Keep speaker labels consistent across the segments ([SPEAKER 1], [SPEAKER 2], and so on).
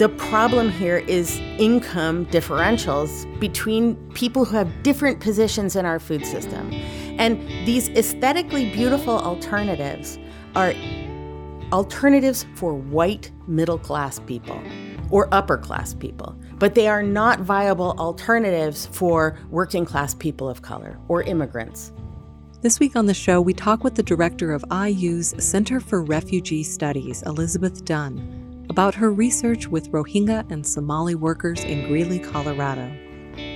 [SPEAKER 1] The problem here is income differentials between people who have different positions in our food system. And these aesthetically beautiful alternatives are alternatives for white middle class people or upper class people, but they are not viable alternatives for working class people of color or immigrants.
[SPEAKER 2] This week on the show, we talk with the director of IU's Center for Refugee Studies, Elizabeth Dunn about her research with Rohingya and Somali workers in Greeley, Colorado.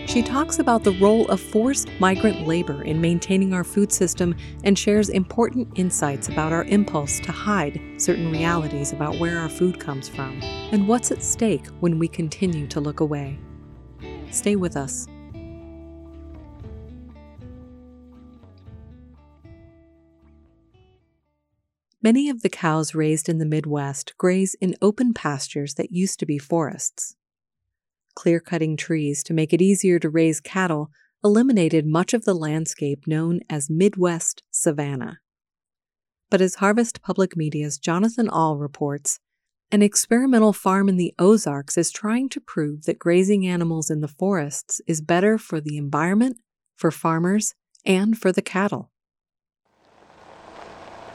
[SPEAKER 2] She talks about the role of forced migrant labor in maintaining our food system and shares important insights about our impulse to hide certain realities about where our food comes from and what's at stake when we continue to look away. Stay with us. Many of the cows raised in the Midwest graze in open pastures that used to be forests. Clear cutting trees to make it easier to raise cattle eliminated much of the landscape known as Midwest savanna. But as Harvest Public Media's Jonathan Ahl reports, an experimental farm in the Ozarks is trying to prove that grazing animals in the forests is better for the environment, for farmers, and for the cattle.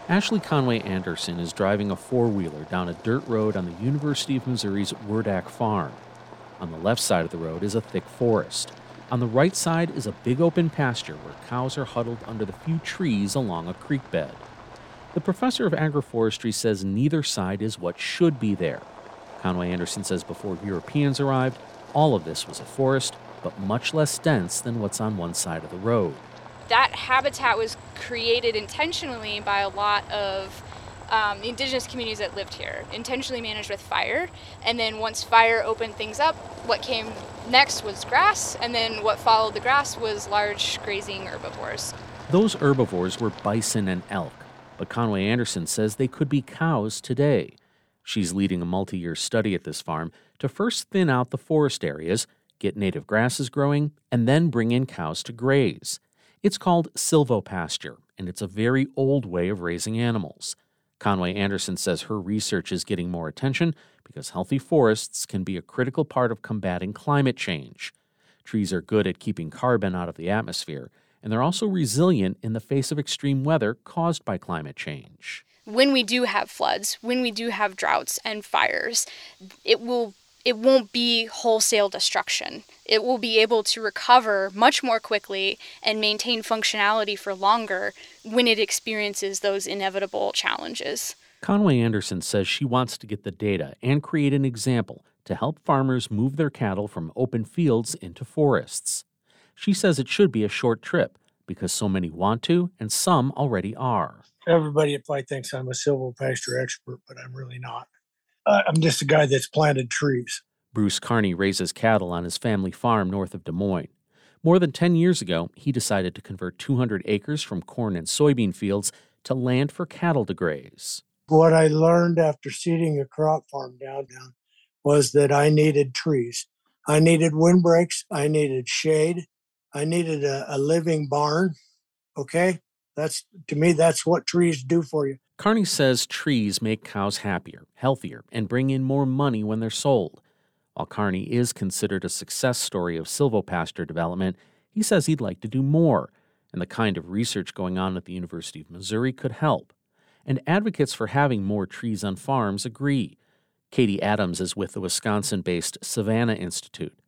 [SPEAKER 3] Ashley Conway Anderson is driving a four wheeler down a dirt road on the University of Missouri's Wurdack Farm. On the left side of the road is a thick forest. On the right side is a big open pasture where cows are huddled under the few trees along a creek bed. The professor of agroforestry says neither side is what should be there. Conway Anderson says before Europeans arrived, all of this was a forest, but much less dense than what's on one side of the road
[SPEAKER 4] that habitat was created intentionally by a lot of um, the indigenous communities that lived here, intentionally managed with fire. And then once fire opened things up, what came next was grass, and then what followed the grass was large grazing herbivores.
[SPEAKER 3] Those herbivores were bison and elk, but Conway Anderson says they could be cows today. She's leading a multi year study at this farm to first thin out the forest areas, get native grasses growing, and then bring in cows to graze. It's called silvopasture, and it's a very old way of raising animals. Conway Anderson says her research is getting more attention because healthy forests can be a critical part of combating climate change. Trees are good at keeping carbon out of the atmosphere, and they're also resilient in the face of extreme weather caused by climate change.
[SPEAKER 4] When we do have floods, when we do have droughts and fires, it will it won't be wholesale destruction. It will be able to recover much more quickly and maintain functionality for longer when it experiences those inevitable challenges.
[SPEAKER 3] Conway Anderson says she wants to get the data and create an example to help farmers move their cattle from open fields into forests. She says it should be a short trip because so many want to and some already are.
[SPEAKER 5] Everybody at Fight thinks I'm a silvopasture expert, but I'm really not uh, I'm just a guy that's planted trees.
[SPEAKER 3] Bruce Carney raises cattle on his family farm north of Des Moines. More than 10 years ago, he decided to convert 200 acres from corn and soybean fields to land for cattle to graze.
[SPEAKER 5] What I learned after seeding a crop farm downtown was that I needed trees. I needed windbreaks. I needed shade. I needed a, a living barn. Okay. That's to me, that's what trees do for you.
[SPEAKER 3] Carney says trees make cows happier, healthier, and bring in more money when they're sold. While Carney is considered a success story of silvopasture development, he says he'd like to do more, and the kind of research going on at the University of Missouri could help. And advocates for having more trees on farms agree. Katie Adams is with the Wisconsin based Savanna Institute.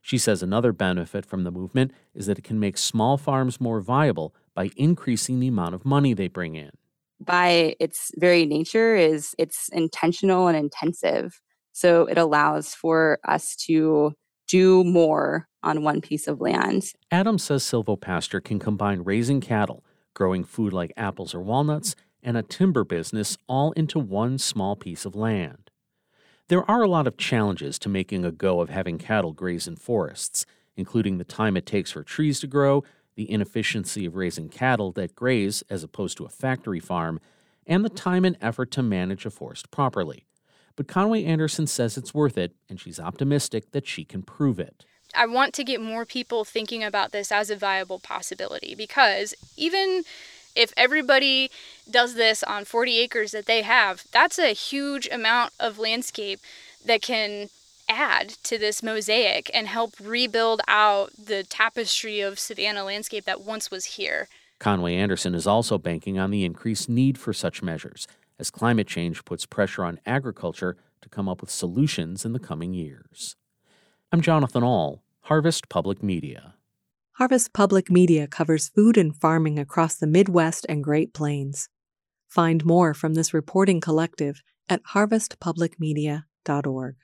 [SPEAKER 3] She says another benefit from the movement is that it can make small farms more viable by increasing the amount of money they bring in
[SPEAKER 6] by its very nature is it's intentional and intensive. So it allows for us to do more on one piece of land.
[SPEAKER 3] Adam says silvopasture can combine raising cattle, growing food like apples or walnuts, and a timber business all into one small piece of land. There are a lot of challenges to making a go of having cattle graze in forests, including the time it takes for trees to grow, the inefficiency of raising cattle that graze as opposed to a factory farm, and the time and effort to manage a forest properly. But Conway Anderson says it's worth it, and she's optimistic that she can prove it.
[SPEAKER 4] I want to get more people thinking about this as a viable possibility because even if everybody does this on 40 acres that they have, that's a huge amount of landscape that can add to this mosaic and help rebuild out the tapestry of savanna landscape that once was here.
[SPEAKER 3] Conway Anderson is also banking on the increased need for such measures as climate change puts pressure on agriculture to come up with solutions in the coming years. I'm Jonathan Ahl, Harvest Public Media.
[SPEAKER 2] Harvest Public Media covers food and farming across the Midwest and Great Plains. Find more from this reporting collective at harvestpublicmedia.org.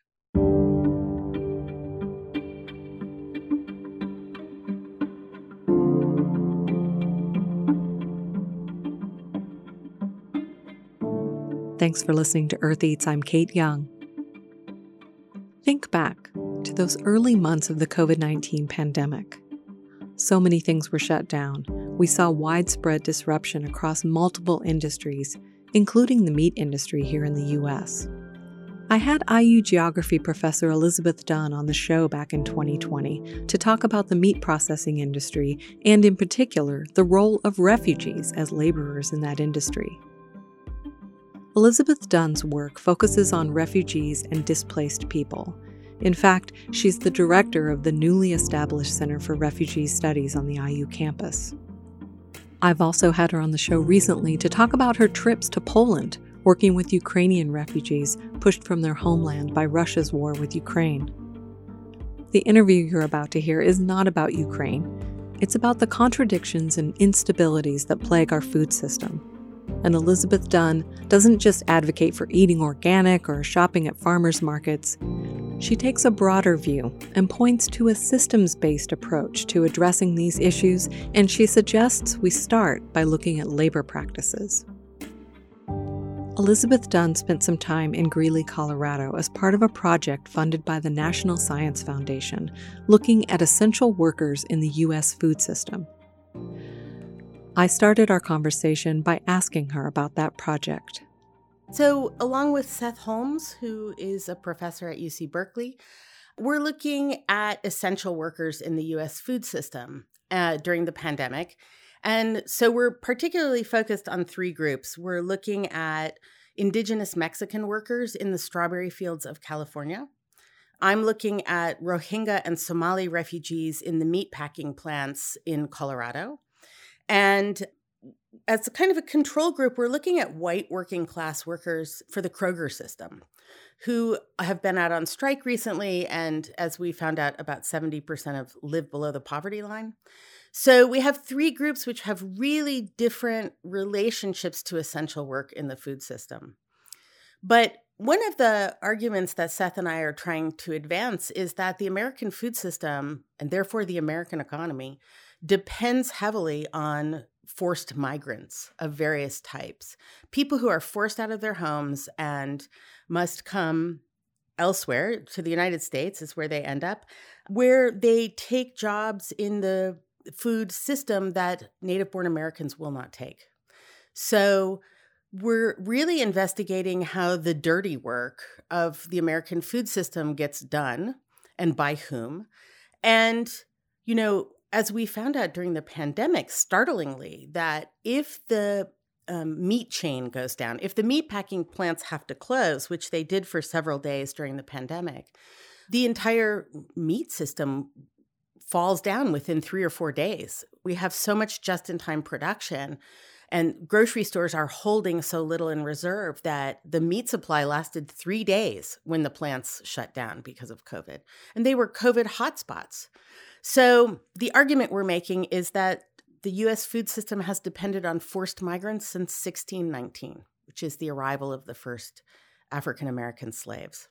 [SPEAKER 2] Thanks for listening to Earth Eats. I'm Kate Young. Think back to those early months of the COVID 19 pandemic. So many things were shut down. We saw widespread disruption across multiple industries, including the meat industry here in the U.S. I had IU geography professor Elizabeth Dunn on the show back in 2020 to talk about the meat processing industry and, in particular, the role of refugees as laborers in that industry. Elizabeth Dunn's work focuses on refugees and displaced people. In fact, she's the director of the newly established Center for Refugee Studies on the IU campus. I've also had her on the show recently to talk about her trips to Poland, working with Ukrainian refugees pushed from their homeland by Russia's war with Ukraine. The interview you're about to hear is not about Ukraine. It's about the contradictions and instabilities that plague our food system and Elizabeth Dunn doesn't just advocate for eating organic or shopping at farmers markets. She takes a broader view and points to a systems based approach to addressing these issues, and she suggests we start by looking at labor practices. Elizabeth Dunn spent some time in Greeley, Colorado as part of a project funded by the National Science Foundation looking at essential workers in the U.S. food system. I started our conversation by asking her about that project.
[SPEAKER 1] So, along with Seth Holmes, who is a professor at UC Berkeley, we're looking at essential workers in the US food system uh, during the pandemic. And so, we're particularly focused on three groups. We're looking at indigenous Mexican workers in the strawberry fields of California. I'm looking at Rohingya and Somali refugees in the meatpacking plants in Colorado. And as a kind of a control group, we're looking at white working class workers for the Kroger system who have been out on strike recently. And as we found out, about 70% of live below the poverty line. So we have three groups which have really different relationships to essential work in the food system. But one of the arguments that Seth and I are trying to advance is that the American food system, and therefore the American economy, depends heavily on forced migrants of various types, people who are forced out of their homes and must come elsewhere to the United States is where they end up, where they take jobs in the food system that native born Americans will not take. So we're really investigating how the dirty work of the American food system gets done and by whom. And, you know, as we found out during the pandemic, startlingly, that if the um, meat chain goes down, if the meat packing plants have to close, which they did for several days during the pandemic, the entire meat system falls down within three or four days. We have so much just in time production. And grocery stores are holding so little in reserve that the meat supply lasted three days when the plants shut down because of COVID. And they were COVID hotspots. So, the argument we're making is that the US food system has depended on forced migrants since 1619, which is the arrival of the first African American slaves.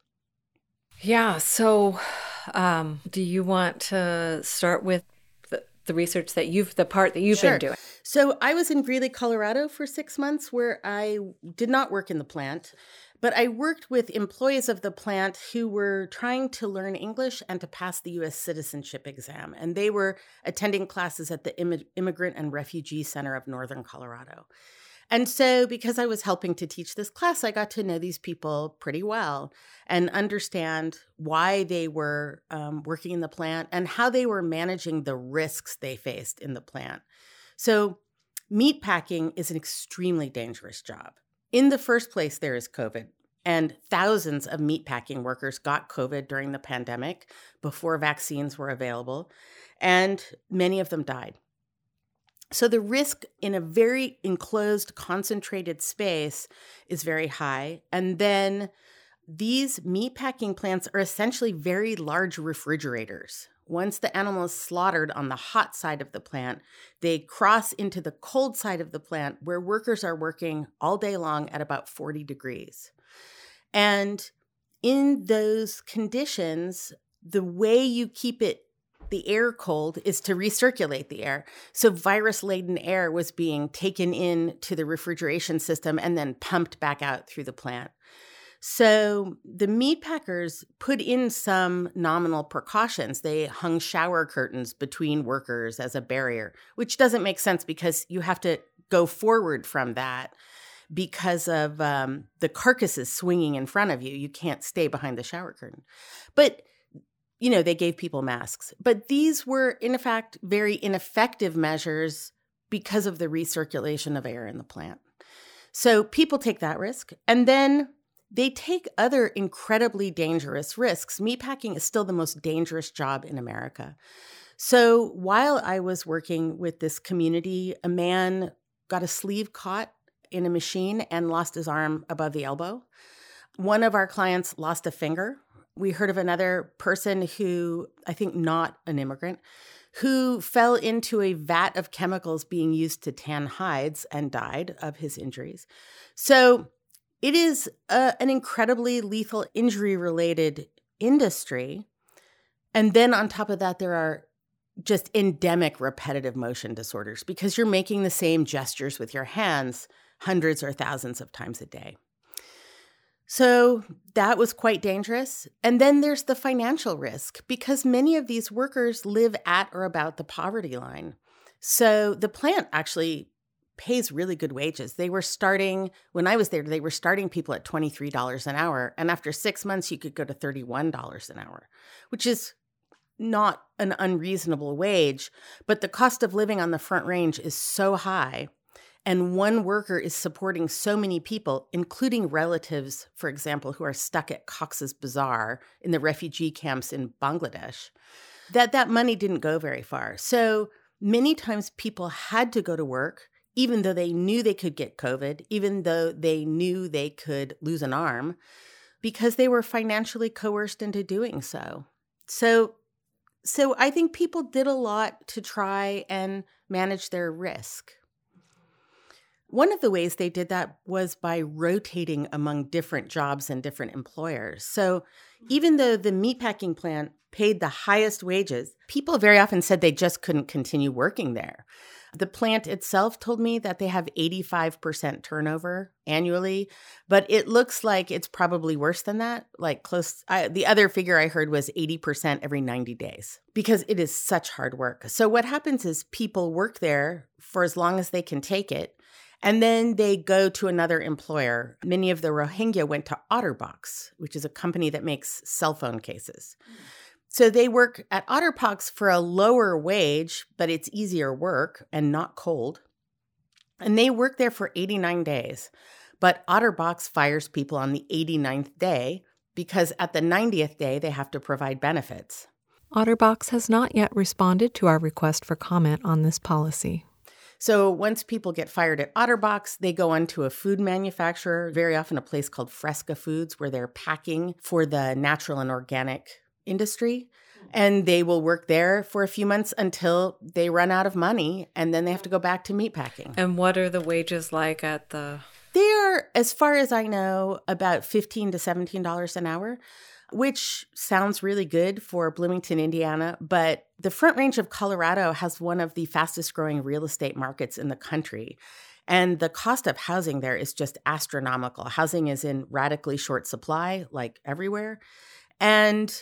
[SPEAKER 2] Yeah. So, um, do you want to start with the, the, research that you've, the part that you've
[SPEAKER 1] sure.
[SPEAKER 2] been doing?
[SPEAKER 1] So, I was in Greeley, Colorado for six months where I did not work in the plant. But I worked with employees of the plant who were trying to learn English and to pass the US citizenship exam. And they were attending classes at the Immigrant and Refugee Center of Northern Colorado. And so, because I was helping to teach this class, I got to know these people pretty well and understand why they were um, working in the plant and how they were managing the risks they faced in the plant. So, meat packing is an extremely dangerous job. In the first place, there is COVID And thousands of meatpacking workers got COVID during the pandemic before vaccines were available, and many of them died. So the risk in a very enclosed, concentrated space is very high. And then these meatpacking plants are essentially very large refrigerators. Once the animal is slaughtered on the hot side of the plant, they cross into the cold side of the plant where workers are working all day long at about 40 degrees. And in those conditions, the way you keep it the air cold is to recirculate the air. So virus laden air was being taken in to the refrigeration system and then pumped back out through the plant. So the meat packers put in some nominal precautions. They hung shower curtains between workers as a barrier, which doesn't make sense because you have to go forward from that because of um, the carcasses swinging in front of you. You can't stay behind the shower curtain. But you know, they gave people masks. But these were, in fact, very ineffective measures because of the recirculation of air in the plant. So people take that risk. And then they take other incredibly dangerous risks. Meatpacking is still the most dangerous job in America. So while I was working with this community, a man got a sleeve caught in a machine and lost his arm above the elbow. One of our clients lost a finger. We heard of another person who, I think not an immigrant, who fell into a vat of chemicals being used to tan hides and died of his injuries. So it is a, an incredibly lethal injury related industry. And then on top of that, there are just endemic repetitive motion disorders because you're making the same gestures with your hands hundreds or thousands of times a day. So that was quite dangerous. And then there's the financial risk because many of these workers live at or about the poverty line. So the plant actually pays really good wages. They were starting, when I was there, they were starting people at $23 an hour. And after six months, you could go to $31 an hour, which is not an unreasonable wage. But the cost of living on the Front Range is so high. And one worker is supporting so many people, including relatives, for example, who are stuck at Cox's Bazar in the refugee camps in Bangladesh, that that money didn't go very far. So many times people had to go to work even though they knew they could get COVID, even though they knew they could lose an arm, because they were financially coerced into doing so. So, so I think people did a lot to try and manage their risk. One of the ways they did that was by rotating among different jobs and different employers. So, mm-hmm. even though the meatpacking plant paid the highest wages, people very often said they just couldn't continue working there. The plant itself told me that they have 85% turnover annually, but it looks like it's probably worse than that. Like close, I, the other figure I heard was 80% every 90 days because it is such hard work. So, what happens is people work there for as long as they can take it. And then they go to another employer. Many of the Rohingya went to Otterbox, which is a company that makes cell phone cases. Mm. So they work at Otterbox for a lower wage, but it's easier work and not cold. And they work there for 89 days. But Otterbox fires people on the 89th day because at the 90th day they have to provide benefits.
[SPEAKER 2] Otterbox has not yet responded to our request for comment on this policy.
[SPEAKER 1] So once people get fired at Otterbox, they go on to a food manufacturer, very often a place called Fresca Foods, where they're packing for the natural and organic industry. Hmm. And they will work there for a few months until they run out of money and then they have to go back to meatpacking.
[SPEAKER 2] And what are the wages like at the
[SPEAKER 1] They are as far as I know about 15 to 17 dollars an hour, which sounds really good for Bloomington, Indiana, but the Front Range of Colorado has one of the fastest growing real estate markets in the country. And the cost of housing there is just astronomical. Housing is in radically short supply, like everywhere. And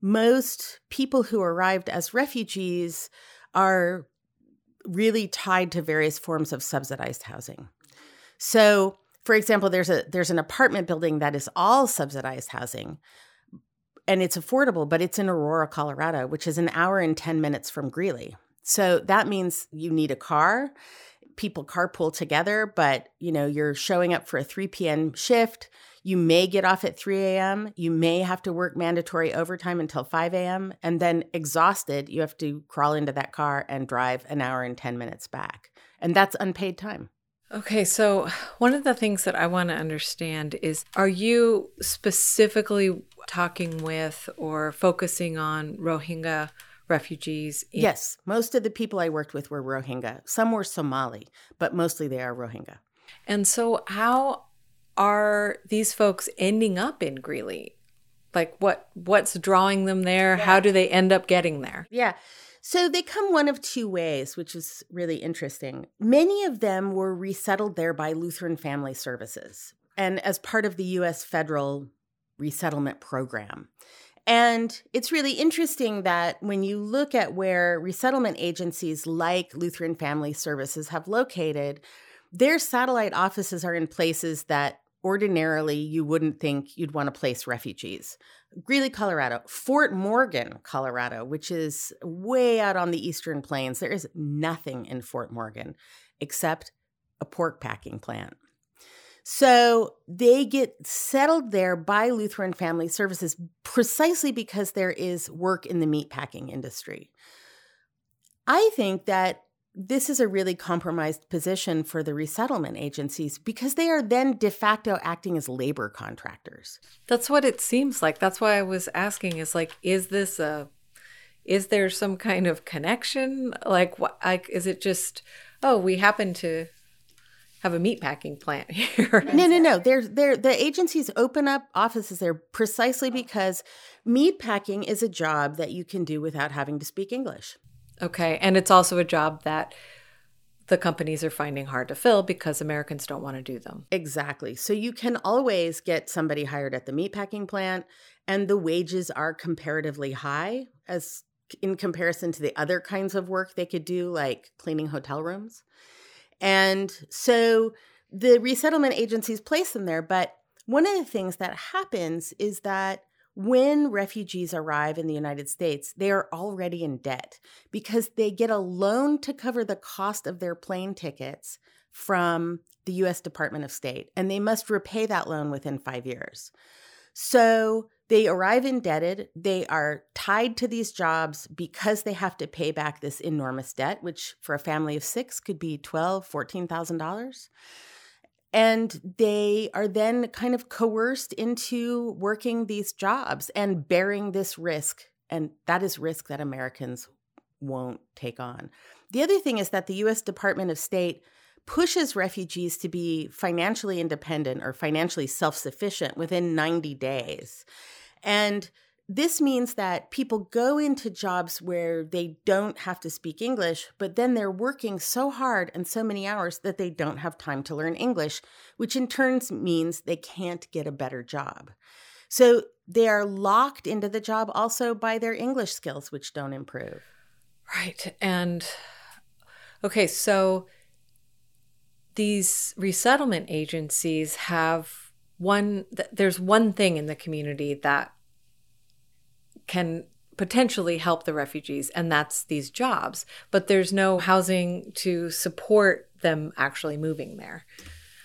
[SPEAKER 1] most people who arrived as refugees are really tied to various forms of subsidized housing. So, for example, there's a there's an apartment building that is all subsidized housing and it's affordable, but it's in Aurora, Colorado, which is an hour and 10 minutes from Greeley. So that means you need a car people carpool together, but you know, you're showing up for a 3 p.m. shift. You may get off at 3 a.m. You may have to work mandatory overtime until 5 a.m. And then exhausted, you have to crawl into that car and drive an hour and 10 minutes back. And that's unpaid time.
[SPEAKER 2] Okay, so one of the things that I want to understand is are you specifically talking with or focusing on Rohingya refugees?
[SPEAKER 1] In- yes, most of the people I worked with were Rohingya. Some were Somali, but mostly they are Rohingya.
[SPEAKER 2] And so, how are these folks ending up in Greeley? Like, what what's drawing them there? Yeah. How do they end up getting there?
[SPEAKER 1] Yeah. So they come one of two ways, which is really interesting. Many of them were resettled there by Lutheran Family Services and as part of the U.S. federal resettlement program. And it's really interesting that when you look at where resettlement agencies like Lutheran Family Services have located, their satellite offices are in places that ordinarily you wouldn't think you'd want to place refugees. Greeley, Colorado, Fort Morgan, Colorado, which is way out on the eastern plains. There is nothing in Fort Morgan except a pork packing plant. So they get settled there by Lutheran Family Services precisely because there is work in the meatpacking industry. I think that this is a really compromised position for the resettlement agencies because they are then de facto acting as labor contractors.
[SPEAKER 2] That's what it seems like. That's why I was asking is like is this a is there some kind of connection? Like what like is it just oh, we happen to have a meatpacking plant here.
[SPEAKER 1] no, no, no. They're, they're, the agencies open up offices there precisely because meatpacking is a job that you can do without having to speak English.
[SPEAKER 2] Okay. And it's also a job that the companies are finding hard to fill because Americans don't want to do them.
[SPEAKER 1] Exactly. So you can always get somebody hired at the meatpacking plant, and the wages are comparatively high as in comparison to the other kinds of work they could do, like cleaning hotel rooms. And so the resettlement agencies place them there. But one of the things that happens is that when refugees arrive in the United States, they are already in debt because they get a loan to cover the cost of their plane tickets from the US Department of State, and they must repay that loan within five years. So they arrive indebted. They are tied to these jobs because they have to pay back this enormous debt, which for a family of six could be twelve, fourteen thousand dollars and they are then kind of coerced into working these jobs and bearing this risk and that is risk that Americans won't take on. The other thing is that the US Department of State pushes refugees to be financially independent or financially self-sufficient within 90 days. And this means that people go into jobs where they don't have to speak English, but then they're working so hard and so many hours that they don't have time to learn English, which in turn means they can't get a better job. So they are locked into the job also by their English skills, which don't improve.
[SPEAKER 2] Right. And okay, so these resettlement agencies have one, there's one thing in the community that can potentially help the refugees, and that's these jobs. But there's no housing to support them actually moving there.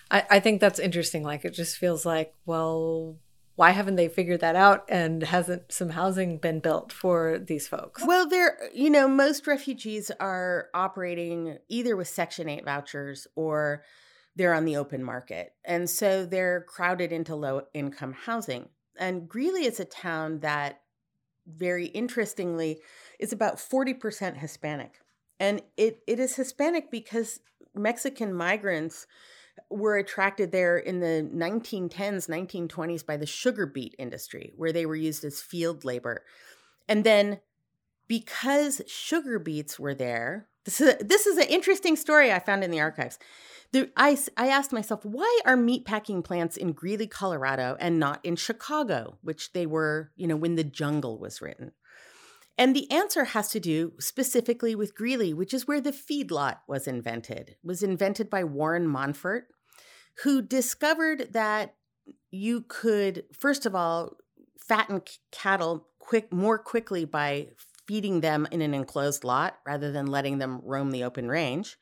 [SPEAKER 2] I, I think that's interesting. Like, it just feels like, well, why haven't they figured that out and hasn't some housing been built for these folks
[SPEAKER 1] well there you know most refugees are operating either with section 8 vouchers or they're on the open market and so they're crowded into low income housing and greeley is a town that very interestingly, is about 40% Hispanic. And it, it is Hispanic because Mexican migrants were attracted there in the 1910s, 1920s by the sugar beet industry, where they were used as field labor. And then because sugar beets were there, this is, a, this is an interesting story I found in the archives. The, I, I asked myself, why are meatpacking plants in Greeley, Colorado, and not in Chicago, which they were, you know, when the jungle was written? And the answer has to do specifically with Greeley, which is where the feedlot was invented. It was invented by Warren Monfort, who discovered that you could, first of all, fatten cattle quick more quickly by feeding them in an enclosed lot rather than letting them roam the open range.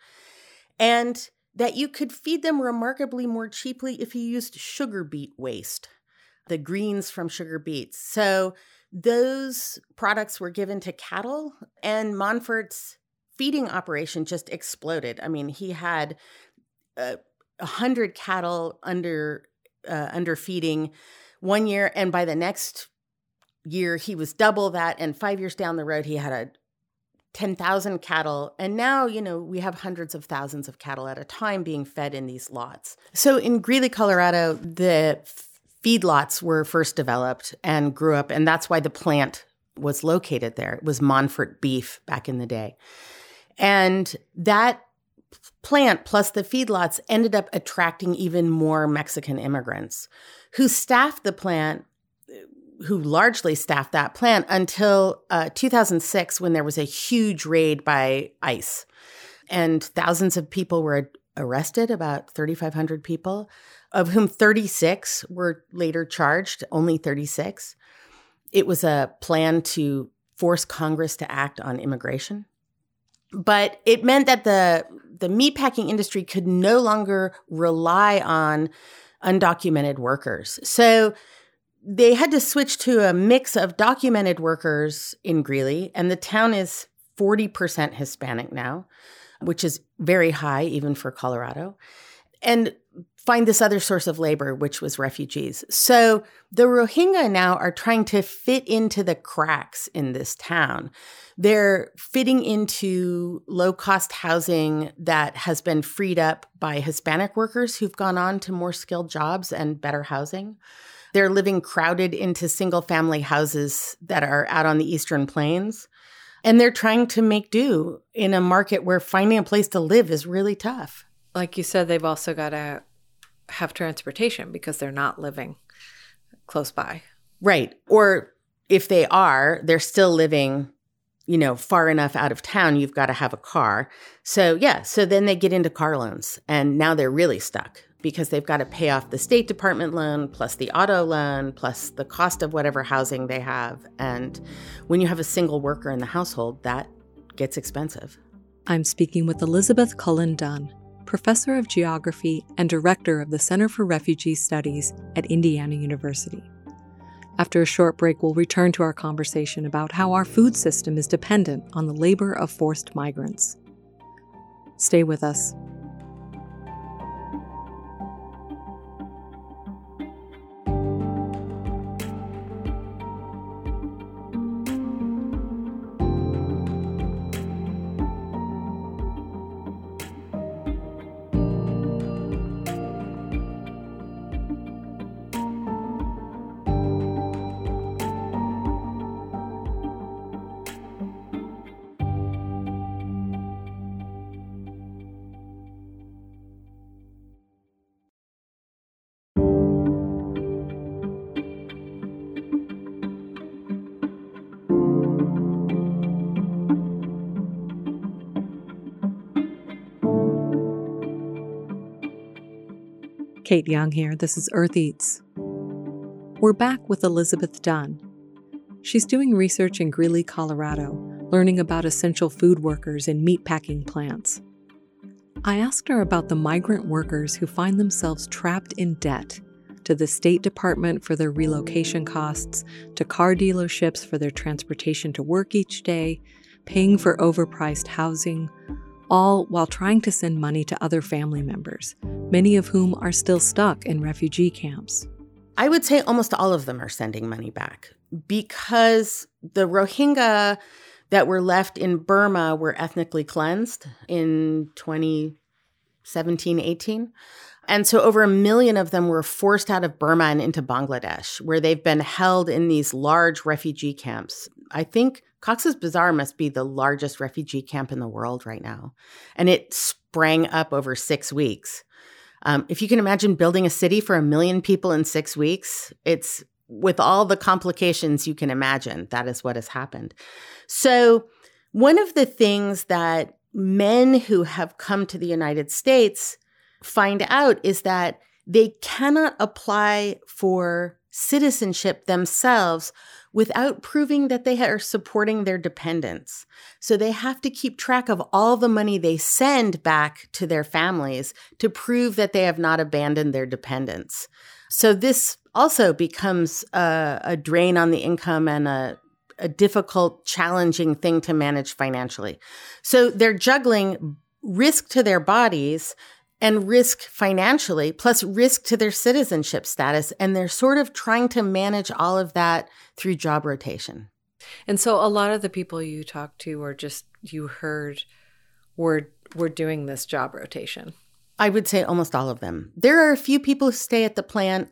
[SPEAKER 1] and that you could feed them remarkably more cheaply if you used sugar beet waste, the greens from sugar beets. So those products were given to cattle, and Monfort's feeding operation just exploded. I mean, he had uh, a uh, hundred cattle under uh, under feeding one year, and by the next year he was double that, and five years down the road he had a 10,000 cattle. And now, you know, we have hundreds of thousands of cattle at a time being fed in these lots. So in Greeley, Colorado, the feedlots were first developed and grew up, and that's why the plant was located there. It was Monfort beef back in the day. And that plant plus the feedlots ended up attracting even more Mexican immigrants who staffed the plant who largely staffed that plant until uh, 2006 when there was a huge raid by ICE. And thousands of people were arrested, about 3,500 people, of whom 36 were later charged, only 36. It was a plan to force Congress to act on immigration. But it meant that the, the meatpacking industry could no longer rely on undocumented workers. So they had to switch to a mix of documented workers in Greeley, and the town is 40% Hispanic now, which is very high even for Colorado, and find this other source of labor, which was refugees. So the Rohingya now are trying to fit into the cracks in this town. They're fitting into low cost housing that has been freed up by Hispanic workers who've gone on to more skilled jobs and better housing. They're living crowded into single family houses that are out on the eastern plains. And they're trying to make do in a market where finding a place to live is really tough.
[SPEAKER 2] Like you said, they've also got to have transportation because they're not living close by.
[SPEAKER 1] Right. Or if they are, they're still living, you know, far enough out of town, you've got to have a car. So, yeah. So then they get into car loans and now they're really stuck because they've got to pay off the State Department loan, plus the auto loan, plus the cost of whatever housing they have. And when you have a single worker in the household, that gets expensive.
[SPEAKER 2] I'm speaking with Elizabeth Cullen Dunn, professor of geography and director of the Center for Refugee Studies at Indiana University. After a short break, we'll return to our conversation about how our food system is dependent on the labor of forced migrants. Stay with us. Kate Young here. This is Earth Eats. We're back with Elizabeth Dunn. She's doing research in Greeley, Colorado, learning about essential food workers in meatpacking plants. I asked her about the migrant workers who find themselves trapped in debt to the State Department for their relocation costs, to car dealerships for their transportation to work each day, paying for overpriced housing, all while trying to send money to other family members, many of whom are still stuck in refugee camps.
[SPEAKER 1] I would say almost all of them are sending money back because the Rohingya that were left in Burma were ethnically cleansed in 2017 18. And so over a million of them were forced out of Burma and into Bangladesh, where they've been held in these large refugee camps. I think Cox's Bazar must be the largest refugee camp in the world right now. And it sprang up over six weeks. Um, if you can imagine building a city for a million people in six weeks, it's with all the complications you can imagine, that is what has happened. So, one of the things that men who have come to the United States find out is that they cannot apply for citizenship themselves without proving that they are supporting their dependents. So they have to keep track of all the money they send back to their families to prove that they have not abandoned their dependents. So this also becomes a, a drain on the income and a, a difficult, challenging thing to manage financially. So they're juggling risk to their bodies and risk financially, plus risk to their citizenship status. And they're sort of trying to manage all of that through job rotation.
[SPEAKER 2] And so a lot of the people you talked to or just you heard were were doing this job rotation.
[SPEAKER 1] I would say almost all of them. There are a few people who stay at the plant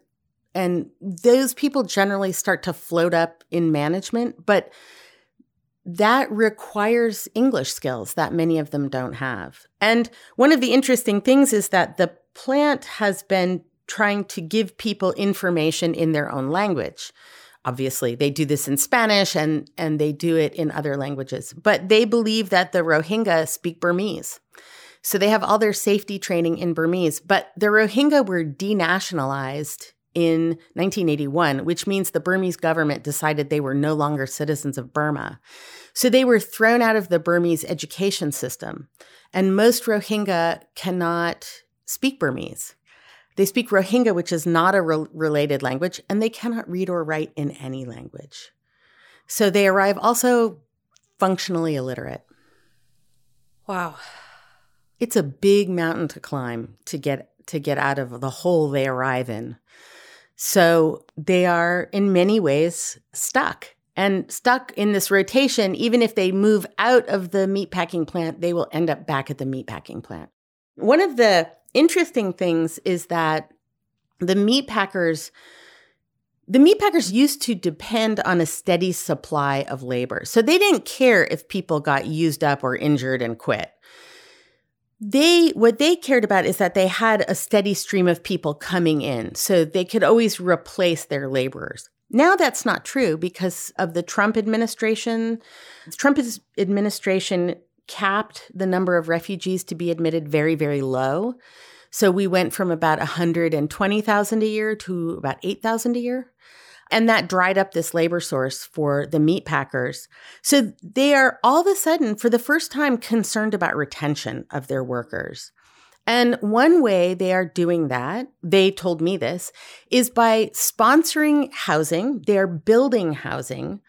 [SPEAKER 1] and those people generally start to float up in management, but that requires English skills that many of them don't have. And one of the interesting things is that the plant has been trying to give people information in their own language. Obviously, they do this in Spanish and, and they do it in other languages, but they believe that the Rohingya speak Burmese. So they have all their safety training in Burmese, but the Rohingya were denationalized in 1981, which means the Burmese government decided they were no longer citizens of Burma. So they were thrown out of the Burmese education system. And most Rohingya cannot speak Burmese. They speak Rohingya, which is not a re- related language, and they cannot read or write in any language. So they arrive also functionally illiterate.
[SPEAKER 2] Wow.
[SPEAKER 1] It's a big mountain to climb to get to get out of the hole they arrive in. So they are in many ways stuck and stuck in this rotation. Even if they move out of the meatpacking plant, they will end up back at the meatpacking plant. One of the interesting things is that the meatpackers the meatpackers used to depend on a steady supply of labor. So they didn't care if people got used up or injured and quit. They what they cared about is that they had a steady stream of people coming in so they could always replace their laborers. Now that's not true because of the trump administration. Trump administration capped the number of refugees to be admitted very very low so we went from about 120,000 a year to about 8,000 a year and that dried up this labor source for the meat packers. So they are all of a sudden, for the first time, concerned about retention of their workers. And one way they are doing that, they told me this, is by sponsoring housing. They are building housing.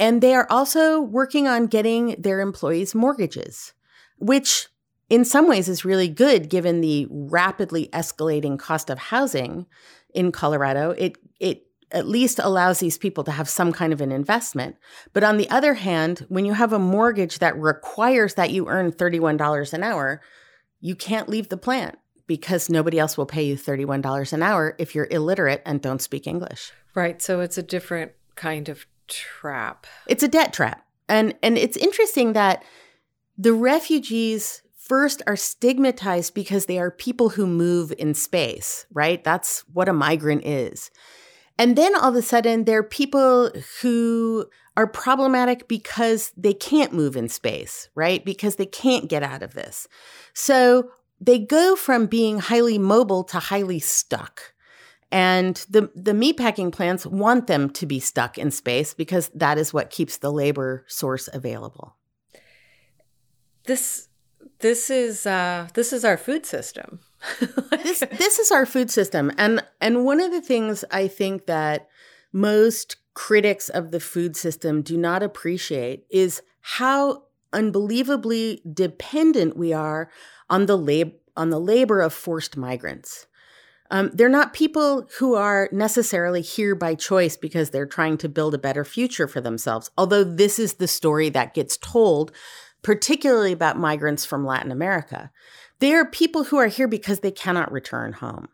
[SPEAKER 1] And they are also working on getting their employees mortgages, which in some ways is really good given the rapidly escalating cost of housing in Colorado. It, it at least allows these people to have some kind of an investment. But on the other hand, when you have a mortgage that requires that you earn $31 an hour, you can't leave the plant because nobody else will pay you $31 an hour if you're illiterate and don't speak English.
[SPEAKER 2] Right. So it's a different kind of trap.
[SPEAKER 1] It's a debt trap. And and it's interesting that the refugees first are stigmatized because they are people who move in space, right? That's what a migrant is. And then all of a sudden, there are people who are problematic because they can't move in space, right? Because they can't get out of this. So they go from being highly mobile to highly stuck. And the, the meatpacking plants want them to be stuck in space because that is what keeps the labor source available.
[SPEAKER 2] This this is uh, this is our food system.
[SPEAKER 1] this this is our food system, and and one of the things I think that most critics of the food system do not appreciate is how unbelievably dependent we are on the lab on the labor of forced migrants. Um, they're not people who are necessarily here by choice because they're trying to build a better future for themselves. Although this is the story that gets told, particularly about migrants from Latin America. They are people who are here because they cannot return home.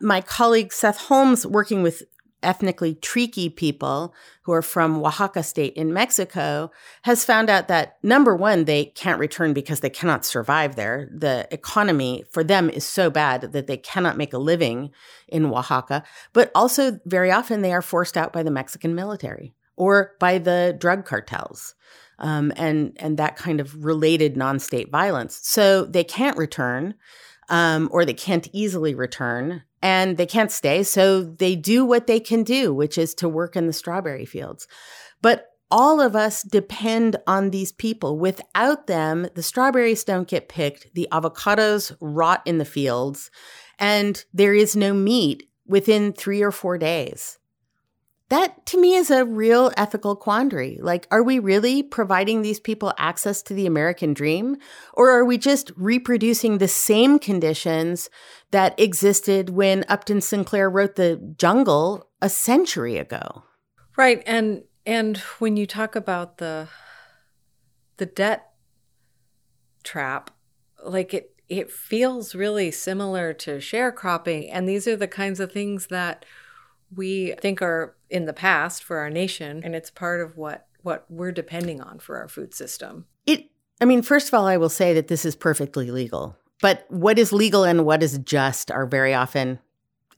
[SPEAKER 1] My colleague Seth Holmes, working with ethnically Triqui people who are from Oaxaca state in Mexico, has found out that number one, they can't return because they cannot survive there. The economy for them is so bad that they cannot make a living in Oaxaca. But also, very often, they are forced out by the Mexican military or by the drug cartels um, and and that kind of related non-state violence. So they can't return, um, or they can't easily return, and they can't stay. So they do what they can do, which is to work in the strawberry fields. But all of us depend on these people. Without them, the strawberries don't get picked, the avocados rot in the fields, and there is no meat within three or four days. That to me is a real ethical quandary. Like, are we really providing these people access to the American dream? Or are we just reproducing the same conditions that existed when Upton Sinclair wrote The Jungle a century ago?
[SPEAKER 2] Right. And and when you talk about the the debt trap, like it it feels really similar to sharecropping and these are the kinds of things that we think are in the past for our nation and it's part of what what we're depending on for our food system.
[SPEAKER 1] It I mean first of all I will say that this is perfectly legal. But what is legal and what is just are very often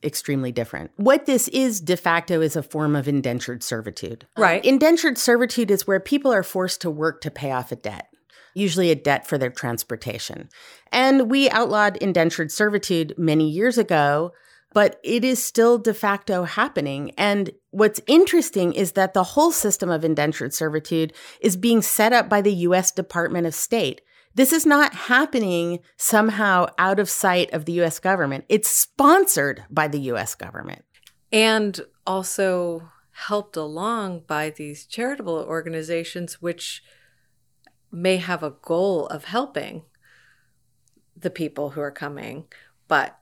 [SPEAKER 1] extremely different. What this is de facto is a form of indentured servitude.
[SPEAKER 2] Right.
[SPEAKER 1] indentured servitude is where people are forced to work to pay off a debt usually a debt for their transportation. And we outlawed indentured servitude many years ago but it is still de facto happening. And what's interesting is that the whole system of indentured servitude is being set up by the US Department of State. This is not happening somehow out of sight of the US government. It's sponsored by the US government.
[SPEAKER 2] And also helped along by these charitable organizations, which may have a goal of helping the people who are coming, but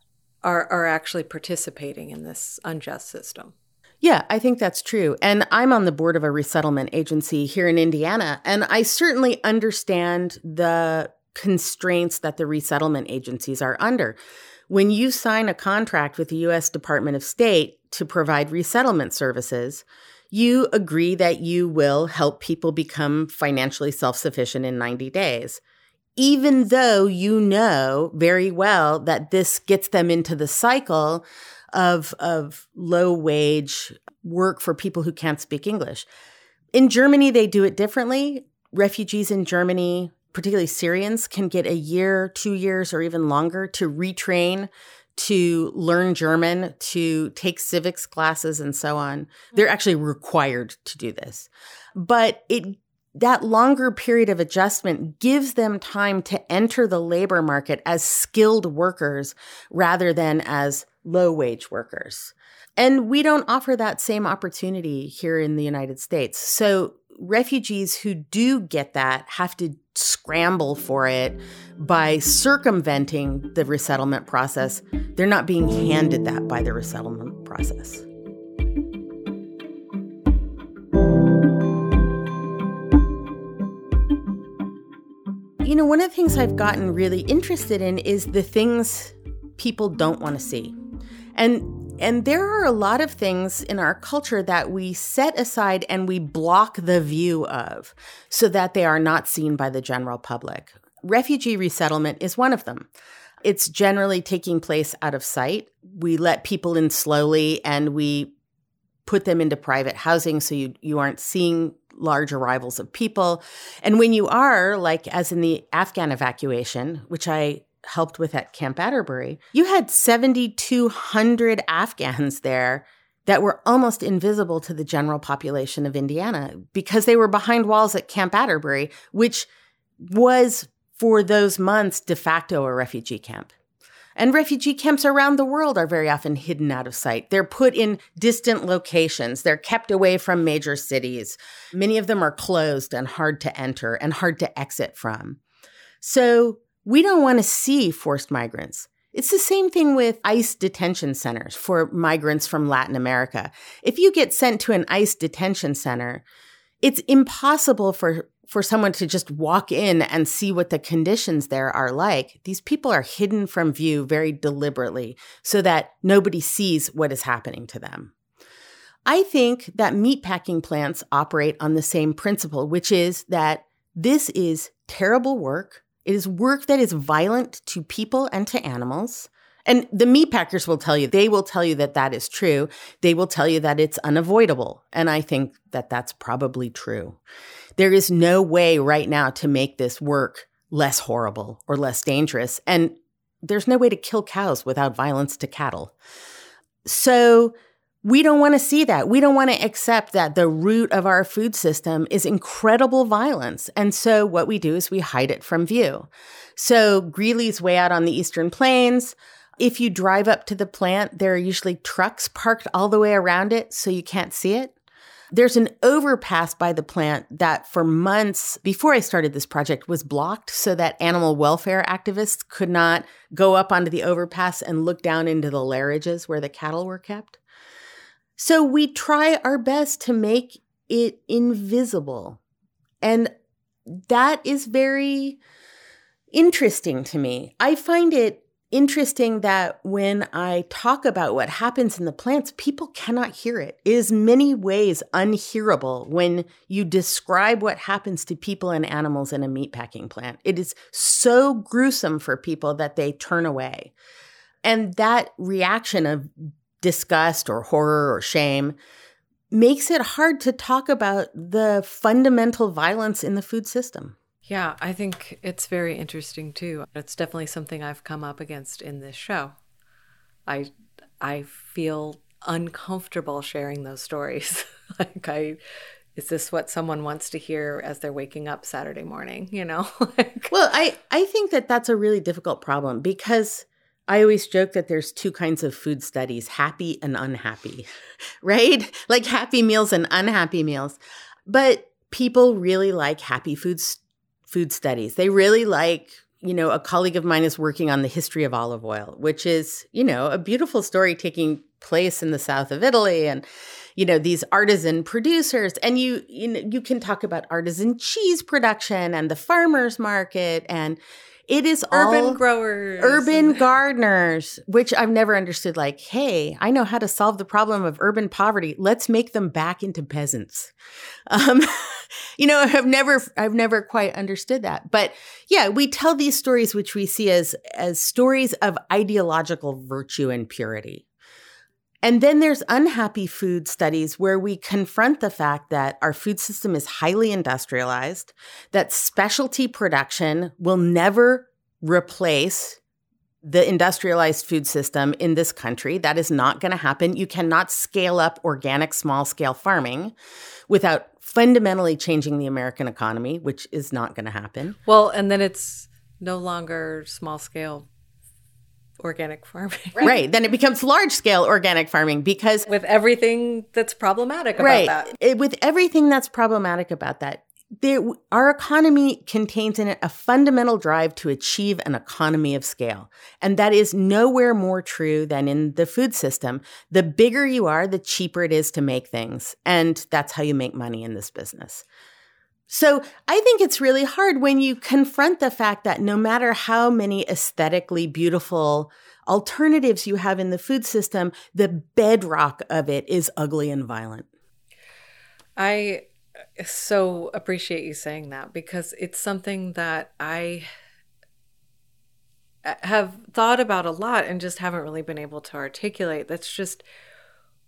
[SPEAKER 2] are, are actually participating in this unjust system.
[SPEAKER 1] Yeah, I think that's true. And I'm on the board of a resettlement agency here in Indiana, and I certainly understand the constraints that the resettlement agencies are under. When you sign a contract with the U.S. Department of State to provide resettlement services, you agree that you will help people become financially self sufficient in 90 days even though you know very well that this gets them into the cycle of, of low wage work for people who can't speak English. In Germany, they do it differently. Refugees in Germany, particularly Syrians, can get a year, two years, or even longer to retrain, to learn German, to take civics classes, and so on. Hmm. They're actually required to do this. But it that longer period of adjustment gives them time to enter the labor market as skilled workers rather than as low wage workers. And we don't offer that same opportunity here in the United States. So refugees who do get that have to scramble for it by circumventing the resettlement process. They're not being handed that by the resettlement process. You know, one of the things I've gotten really interested in is the things people don't want to see. And and there are a lot of things in our culture that we set aside and we block the view of so that they are not seen by the general public. Refugee resettlement is one of them. It's generally taking place out of sight. We let people in slowly and we put them into private housing so you, you aren't seeing large arrivals of people. And when you are, like as in the Afghan evacuation, which I helped with at Camp Atterbury, you had 7,200 Afghans there that were almost invisible to the general population of Indiana because they were behind walls at Camp Atterbury, which was for those months de facto a refugee camp. And refugee camps around the world are very often hidden out of sight. They're put in distant locations. They're kept away from major cities. Many of them are closed and hard to enter and hard to exit from. So we don't want to see forced migrants. It's the same thing with ICE detention centers for migrants from Latin America. If you get sent to an ICE detention center, it's impossible for for someone to just walk in and see what the conditions there are like. These people are hidden from view very deliberately so that nobody sees what is happening to them. I think that meatpacking plants operate on the same principle, which is that this is terrible work. It is work that is violent to people and to animals. And the meat packers will tell you, they will tell you that that is true. They will tell you that it's unavoidable. And I think that that's probably true. There is no way right now to make this work less horrible or less dangerous. And there's no way to kill cows without violence to cattle. So We don't want to see that. We don't want to accept that the root of our food system is incredible violence. And so what we do is we hide it from view. So Greeley's way out on the eastern plains. If you drive up to the plant, there are usually trucks parked all the way around it so you can't see it. There's an overpass by the plant that for months before I started this project was blocked so that animal welfare activists could not go up onto the overpass and look down into the lairages where the cattle were kept. So we try our best to make it invisible. And that is very interesting to me. I find it interesting that when I talk about what happens in the plants, people cannot hear it. It is many ways unhearable when you describe what happens to people and animals in a meatpacking plant. It is so gruesome for people that they turn away. And that reaction of disgust or horror or shame makes it hard to talk about the fundamental violence in the food system.
[SPEAKER 2] Yeah, I think it's very interesting too. It's definitely something I've come up against in this show. I I feel uncomfortable sharing those stories. like I is this what someone wants to hear as they're waking up Saturday morning, you know?
[SPEAKER 1] well, I I think that that's a really difficult problem because I always joke that there's two kinds of food studies, happy and unhappy, right? Like happy meals and unhappy meals. But people really like happy foods food studies. They really like, you know, a colleague of mine is working on the history of olive oil, which is, you know, a beautiful story taking place in the south of Italy and you know these artisan producers and you you know you can talk about artisan cheese production and the farmers market and it is
[SPEAKER 2] urban growers,
[SPEAKER 1] urban gardeners, which I've never understood. Like, hey, I know how to solve the problem of urban poverty. Let's make them back into peasants. Um, you know, I've never, I've never quite understood that. But yeah, we tell these stories, which we see as as stories of ideological virtue and purity. And then there's unhappy food studies where we confront the fact that our food system is highly industrialized, that specialty production will never replace the industrialized food system in this country. That is not going to happen. You cannot scale up organic small scale farming without fundamentally changing the American economy, which is not going to happen.
[SPEAKER 2] Well, and then it's no longer small scale organic farming.
[SPEAKER 1] Right. right. Then it becomes large scale organic farming because
[SPEAKER 2] with everything that's problematic about right. that.
[SPEAKER 1] It, with everything that's problematic about that. There, our economy contains in it a fundamental drive to achieve an economy of scale. And that is nowhere more true than in the food system. The bigger you are, the cheaper it is to make things. And that's how you make money in this business. So I think it's really hard when you confront the fact that no matter how many aesthetically beautiful alternatives you have in the food system, the bedrock of it is ugly and violent.
[SPEAKER 2] I so appreciate you saying that because it's something that I have thought about a lot and just haven't really been able to articulate. That's just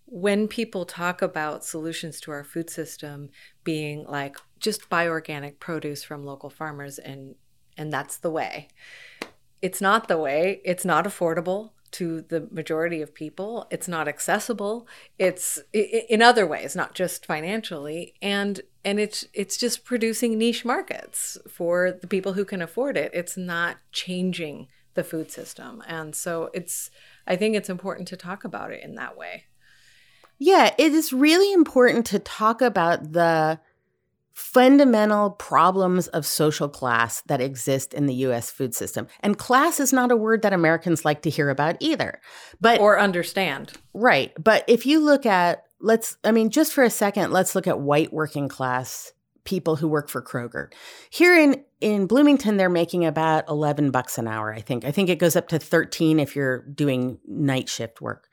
[SPEAKER 2] when people talk about solutions to our food system being like just buy organic produce from local farmers and and that's the way. It's not the way. It's not affordable to the majority of people. It's not accessible. It's in other ways not just financially. And and it's it's just producing niche markets for the people who can afford it. It's not changing the food system. And so it's i think it's important to talk about it in that way.
[SPEAKER 1] Yeah, it is really important to talk about the fundamental problems of social class that exist in the US food system. And class is not a word that Americans like to hear about either. But
[SPEAKER 2] or understand.
[SPEAKER 1] Right. But if you look at let's I mean just for a second, let's look at white working class people who work for Kroger. Here in in Bloomington they're making about 11 bucks an hour, I think. I think it goes up to 13 if you're doing night shift work.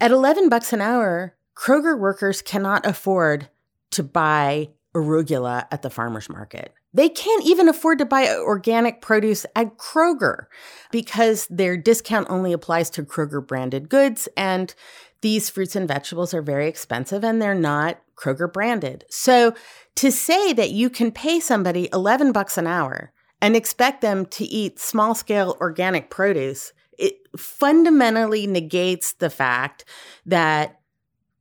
[SPEAKER 1] At 11 bucks an hour, Kroger workers cannot afford to buy arugula at the farmer's market. They can't even afford to buy organic produce at Kroger because their discount only applies to Kroger branded goods. And these fruits and vegetables are very expensive and they're not Kroger branded. So to say that you can pay somebody 11 bucks an hour and expect them to eat small scale organic produce it fundamentally negates the fact that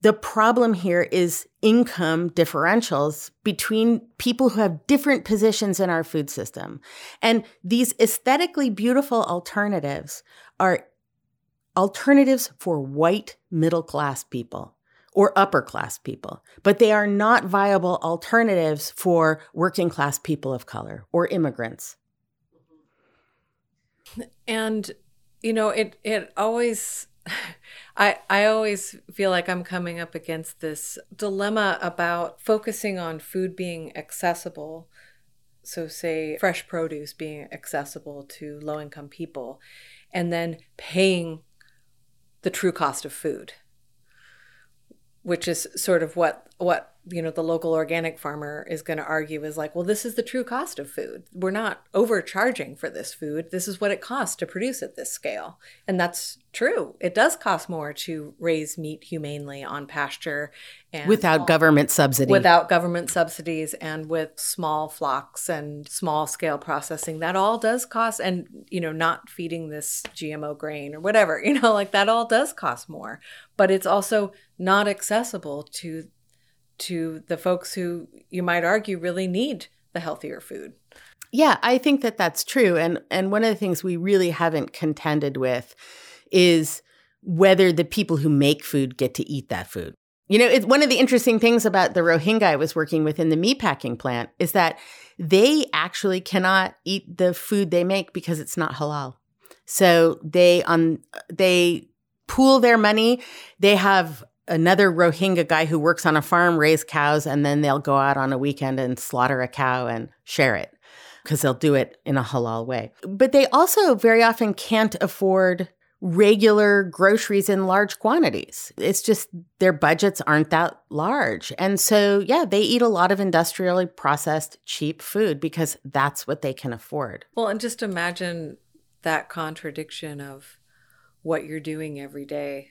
[SPEAKER 1] the problem here is income differentials between people who have different positions in our food system. And these aesthetically beautiful alternatives are alternatives for white middle class people or upper class people, but they are not viable alternatives for working class people of color or immigrants.
[SPEAKER 2] And you know, it it always I I always feel like I'm coming up against this dilemma about focusing on food being accessible. So say fresh produce being accessible to low income people and then paying the true cost of food which is sort of what what you know the local organic farmer is going to argue is like well this is the true cost of food. We're not overcharging for this food. This is what it costs to produce at this scale. And that's true. It does cost more to raise meat humanely on pasture
[SPEAKER 1] and without government subsidy.
[SPEAKER 2] Without government subsidies and with small flocks and small scale processing that all does cost and you know not feeding this gmo grain or whatever you know like that all does cost more. But it's also not accessible to to the folks who you might argue really need the healthier food.
[SPEAKER 1] Yeah, I think that that's true. And and one of the things we really haven't contended with is whether the people who make food get to eat that food. You know, it's one of the interesting things about the Rohingya I was working with in the meatpacking plant is that they actually cannot eat the food they make because it's not halal. So they on they pool their money. They have another Rohingya guy who works on a farm raise cows, and then they'll go out on a weekend and slaughter a cow and share it because they'll do it in a halal way. But they also very often can't afford regular groceries in large quantities. It's just their budgets aren't that large. And so, yeah, they eat a lot of industrially processed cheap food because that's what they can afford.
[SPEAKER 2] Well, and just imagine that contradiction of what you're doing every day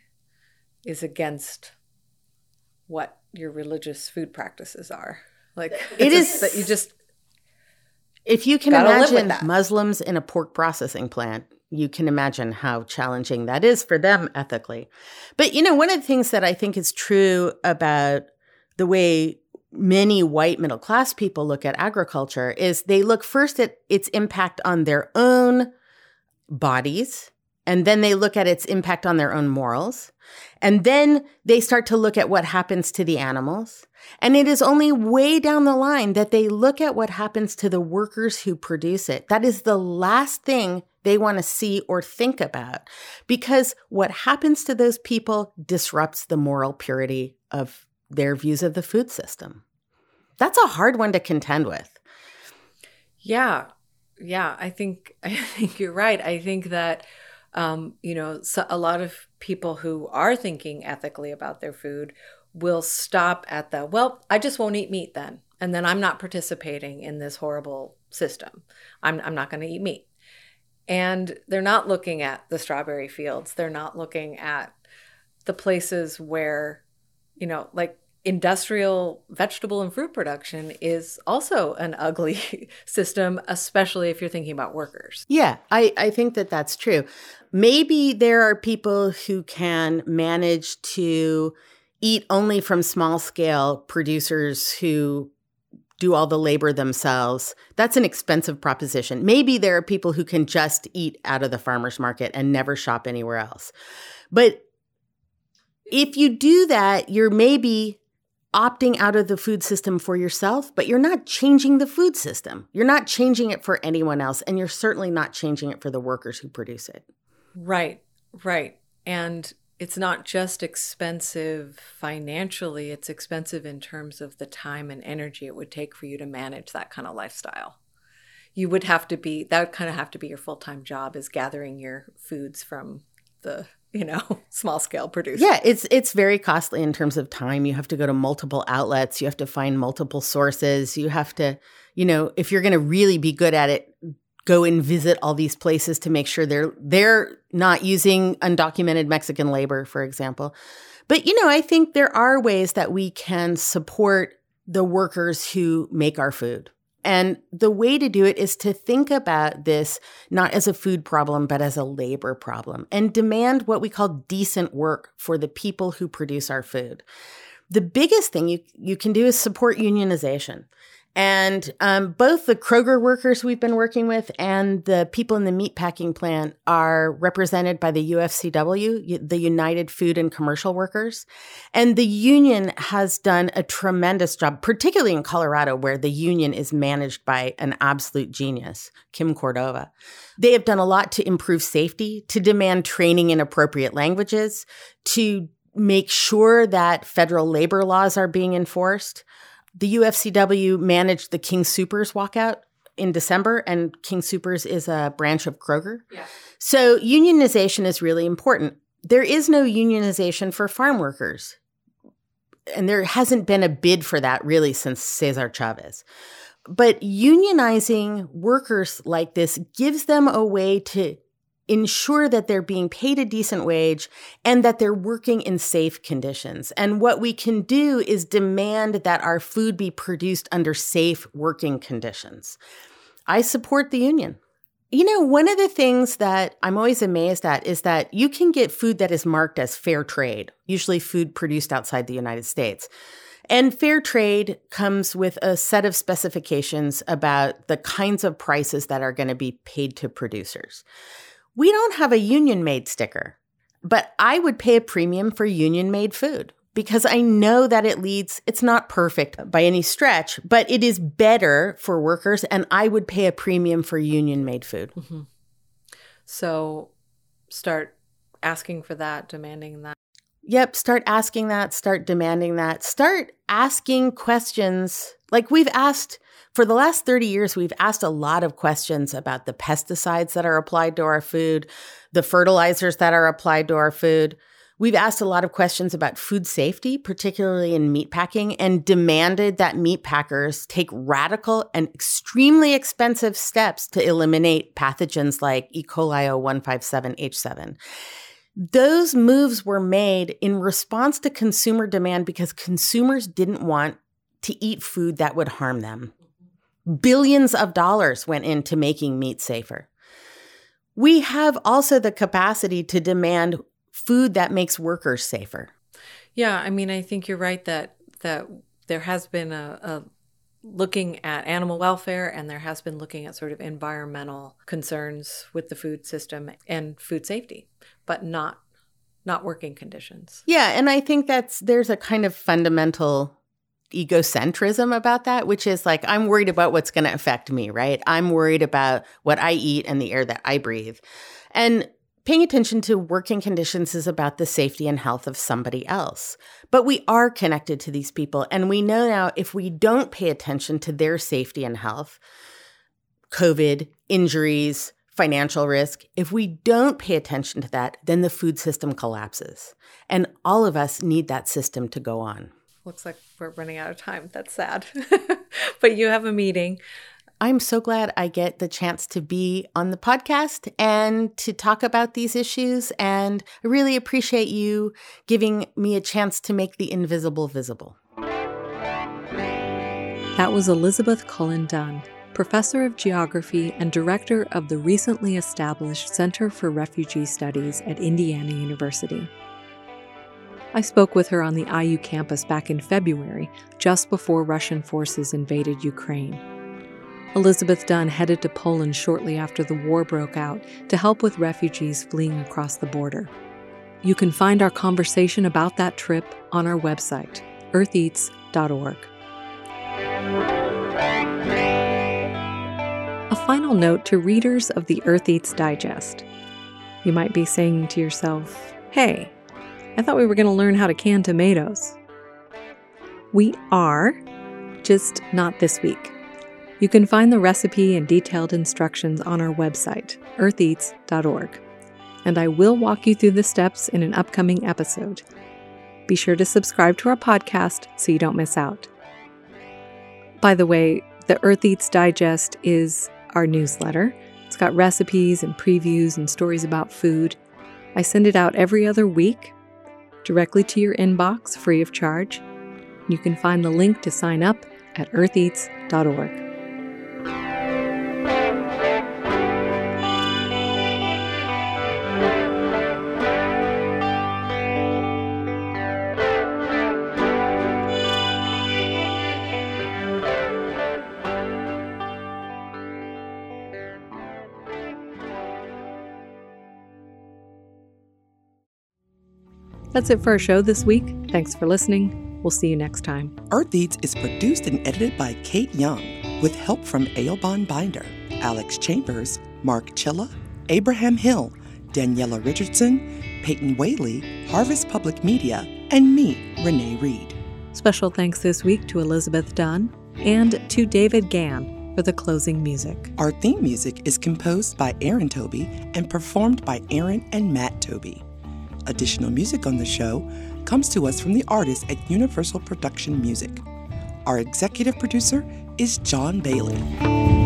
[SPEAKER 2] is against what your religious food practices are. Like
[SPEAKER 1] it is
[SPEAKER 2] that you just
[SPEAKER 1] if you can imagine Muslims in a pork processing plant, you can imagine how challenging that is for them ethically. But you know, one of the things that I think is true about the way many white middle class people look at agriculture is they look first at its impact on their own bodies and then they look at its impact on their own morals. And then they start to look at what happens to the animals. And it is only way down the line that they look at what happens to the workers who produce it. That is the last thing they want to see or think about because what happens to those people disrupts the moral purity of their views of the food system. That's a hard one to contend with.
[SPEAKER 2] Yeah. Yeah, I think I think you're right. I think that um, you know, so a lot of people who are thinking ethically about their food will stop at the, well, I just won't eat meat then. And then I'm not participating in this horrible system. I'm, I'm not going to eat meat. And they're not looking at the strawberry fields. They're not looking at the places where, you know, like industrial vegetable and fruit production is also an ugly system, especially if you're thinking about workers.
[SPEAKER 1] Yeah, I, I think that that's true. Maybe there are people who can manage to eat only from small scale producers who do all the labor themselves. That's an expensive proposition. Maybe there are people who can just eat out of the farmer's market and never shop anywhere else. But if you do that, you're maybe opting out of the food system for yourself, but you're not changing the food system. You're not changing it for anyone else, and you're certainly not changing it for the workers who produce it.
[SPEAKER 2] Right, right. And it's not just expensive financially, it's expensive in terms of the time and energy it would take for you to manage that kind of lifestyle. You would have to be, that would kind of have to be your full time job is gathering your foods from the you know small scale producer
[SPEAKER 1] yeah it's it's very costly in terms of time you have to go to multiple outlets you have to find multiple sources you have to you know if you're going to really be good at it go and visit all these places to make sure they're they're not using undocumented mexican labor for example but you know i think there are ways that we can support the workers who make our food And the way to do it is to think about this not as a food problem, but as a labor problem and demand what we call decent work for the people who produce our food. The biggest thing you, you can do is support unionization. And um, both the Kroger workers we've been working with and the people in the meatpacking plant are represented by the UFCW, the United Food and Commercial Workers. And the union has done a tremendous job, particularly in Colorado, where the union is managed by an absolute genius, Kim Cordova. They have done a lot to improve safety, to demand training in appropriate languages, to make sure that federal labor laws are being enforced the UFCW managed the King Soopers walkout in December, and King Soopers is a branch of Kroger. Yeah. So unionization is really important. There is no unionization for farm workers. And there hasn't been a bid for that really since Cesar Chavez. But unionizing workers like this gives them a way to ensure that they're being paid a decent wage and that they're working in safe conditions. And what we can do is demand that our food be produced under safe working conditions. I support the union. You know, one of the things that I'm always amazed at is that you can get food that is marked as fair trade, usually food produced outside the United States. And fair trade comes with a set of specifications about the kinds of prices that are going to be paid to producers. We don't have a union made sticker, but I would pay a premium for union made food because I know that it leads, it's not perfect by any stretch, but it is better for workers. And I would pay a premium for union made food. Mm-hmm.
[SPEAKER 2] So start asking for that, demanding that.
[SPEAKER 1] Yep, start asking that, start demanding that, start asking questions. Like we've asked for the last 30 years, we've asked a lot of questions about the pesticides that are applied to our food, the fertilizers that are applied to our food. We've asked a lot of questions about food safety, particularly in meatpacking, and demanded that meatpackers take radical and extremely expensive steps to eliminate pathogens like E. coli 157H7. Those moves were made in response to consumer demand because consumers didn't want to eat food that would harm them. Billions of dollars went into making meat safer. We have also the capacity to demand food that makes workers safer.
[SPEAKER 2] Yeah, I mean, I think you're right that that there has been a, a looking at animal welfare and there has been looking at sort of environmental concerns with the food system and food safety, but not not working conditions.
[SPEAKER 1] Yeah, and I think that's there's a kind of fundamental egocentrism about that, which is like, I'm worried about what's going to affect me, right? I'm worried about what I eat and the air that I breathe. And paying attention to working conditions is about the safety and health of somebody else. But we are connected to these people. And we know now if we don't pay attention to their safety and health, COVID, injuries, financial risk, if we don't pay attention to that, then the food system collapses. And all of us need that system to go on
[SPEAKER 2] looks like we're running out of time. That's sad. but you have a meeting.
[SPEAKER 1] I'm so glad I get the chance to be on the podcast and to talk about these issues. And I really appreciate you giving me a chance to make the invisible visible.
[SPEAKER 2] That was Elizabeth Cullen Dunn, professor of geography and director of the recently established Center for Refugee Studies at Indiana University. I spoke with her on the IU campus back in February, just before Russian forces invaded Ukraine. Elizabeth Dunn headed to Poland shortly after the war broke out to help with refugees fleeing across the border. You can find our conversation about that trip on our website, eartheats.org. A final note to readers of the Earth Eats Digest. You might be saying to yourself, hey, I thought we were going to learn how to can tomatoes. We are, just not this week. You can find the recipe and detailed instructions on our website, eartheats.org, and I will walk you through the steps in an upcoming episode. Be sure to subscribe to our podcast so you don't miss out. By the way, the Earth Eats Digest is our newsletter. It's got recipes and previews and stories about food. I send it out every other week directly to your inbox free of charge. You can find the link to sign up at eartheats.org. That's it for our show this week. Thanks for listening. We'll see you next time.
[SPEAKER 7] Earth Eats is produced and edited by Kayte Young with help from Aelbon Binder, Alex Chambers, Mark Chilla, Abraham Hill, Daniela Richardson, Peyton Whaley, Harvest Public Media, and me, Renee Reed.
[SPEAKER 2] Special thanks this week to Elizabeth Dunn and to David Gann for the closing music.
[SPEAKER 7] Our theme music is composed by Aaron Toby and performed by Aaron and Matt Toby. Additional music on the show comes to us from the artists at Universal Production Music. Our executive producer is John Bailey.